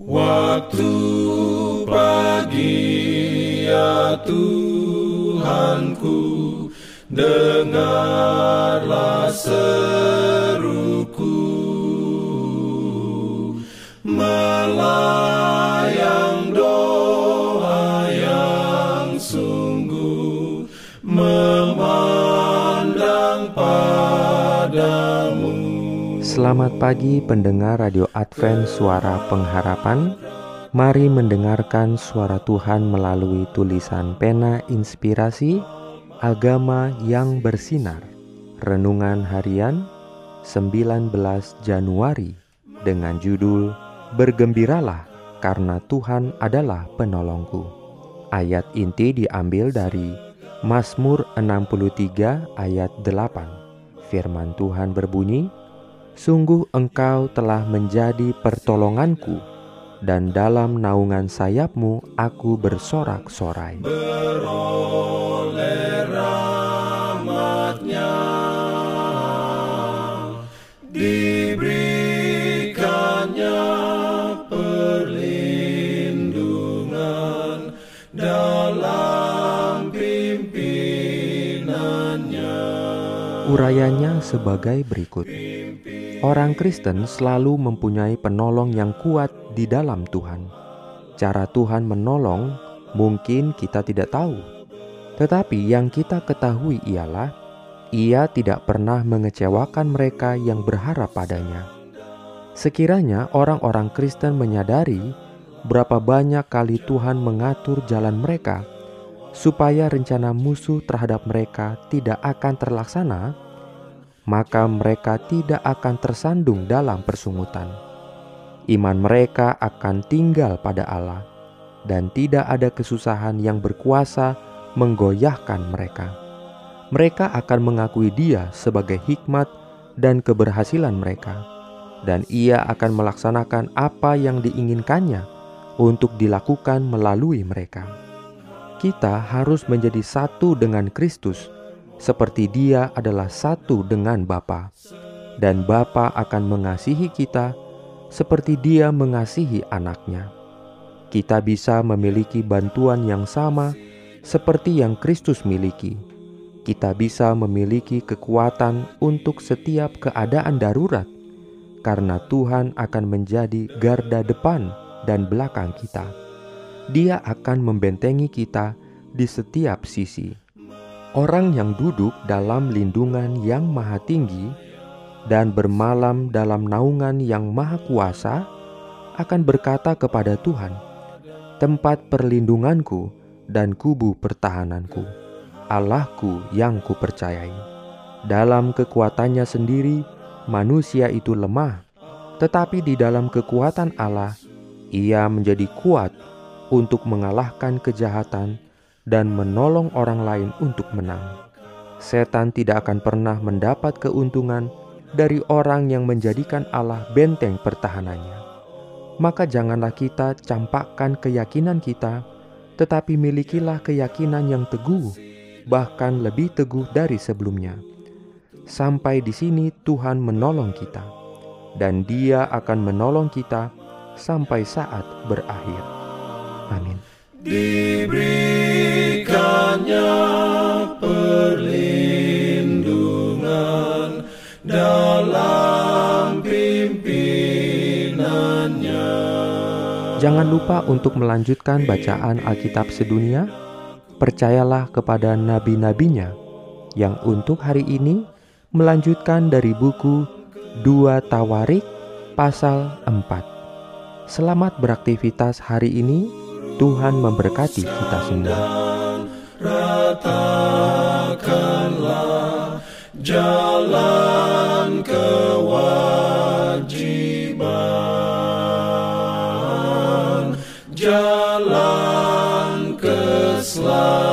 Waktu pagi ya Tuhanku Dengarlah seruku. Melayang Selamat pagi pendengar Radio Advent Suara Pengharapan. Mari mendengarkan suara Tuhan melalui tulisan pena inspirasi Agama yang bersinar. Renungan harian 19 Januari Dengan judul Bergembiralah karena Tuhan adalah penolongku. Ayat inti diambil dari Mazmur 63 ayat 8 Firman Tuhan berbunyi Sungguh engkau telah menjadi pertolonganku dan dalam naungan sayapmu aku bersorak-sorai. Diberikannya perlindungan dalam pimpinannya. Urayanya sebagai berikut. Orang Kristen selalu mempunyai penolong yang kuat di dalam Tuhan. Cara Tuhan menolong mungkin kita tidak tahu, tetapi yang kita ketahui ialah Ia tidak pernah mengecewakan mereka yang berharap padanya. Sekiranya orang-orang Kristen menyadari berapa banyak kali Tuhan mengatur jalan mereka supaya rencana musuh terhadap mereka tidak akan terlaksana, maka mereka tidak akan tersandung dalam persungutan. Iman mereka akan tinggal pada Allah, dan tidak ada kesusahan yang berkuasa menggoyahkan mereka. Mereka akan mengakui Dia sebagai hikmat dan keberhasilan mereka, dan Ia akan melaksanakan apa yang diinginkannya untuk dilakukan melalui mereka. Kita harus menjadi satu dengan Kristus seperti Dia adalah satu dengan Bapa, dan Bapa akan mengasihi kita seperti Dia mengasihi anaknya. Kita bisa memiliki bantuan yang sama seperti yang Kristus miliki. Kita bisa memiliki kekuatan untuk setiap keadaan darurat, karena Tuhan akan menjadi garda depan dan belakang kita. Dia akan membentengi kita di setiap sisi. Orang yang duduk dalam lindungan yang maha tinggi dan bermalam dalam naungan yang maha kuasa akan berkata kepada Tuhan, "Tempat perlindunganku dan kubu pertahananku, Allahku yang kupercayai." Dalam kekuatannya sendiri, manusia itu lemah, tetapi di dalam kekuatan Allah, ia menjadi kuat untuk mengalahkan kejahatan dan menolong orang lain untuk menang. Setan tidak akan pernah mendapat keuntungan dari orang yang menjadikan Allah benteng pertahanannya. Maka janganlah kita campakkan keyakinan kita, tetapi milikilah keyakinan yang teguh, bahkan lebih teguh dari sebelumnya. Sampai di sini Tuhan menolong kita, dan Dia akan menolong kita sampai saat berakhir. Amin. Diberikannya Jangan lupa untuk melanjutkan bacaan Alkitab sedunia. Percayalah kepada nabi-nabinya yang untuk hari ini melanjutkan dari buku 2 Tawarik pasal 4. Selamat beraktivitas hari ini. Tuhan memberkati kita semua. Ratakanlah jalan kewajiban, love.